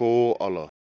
cour allah.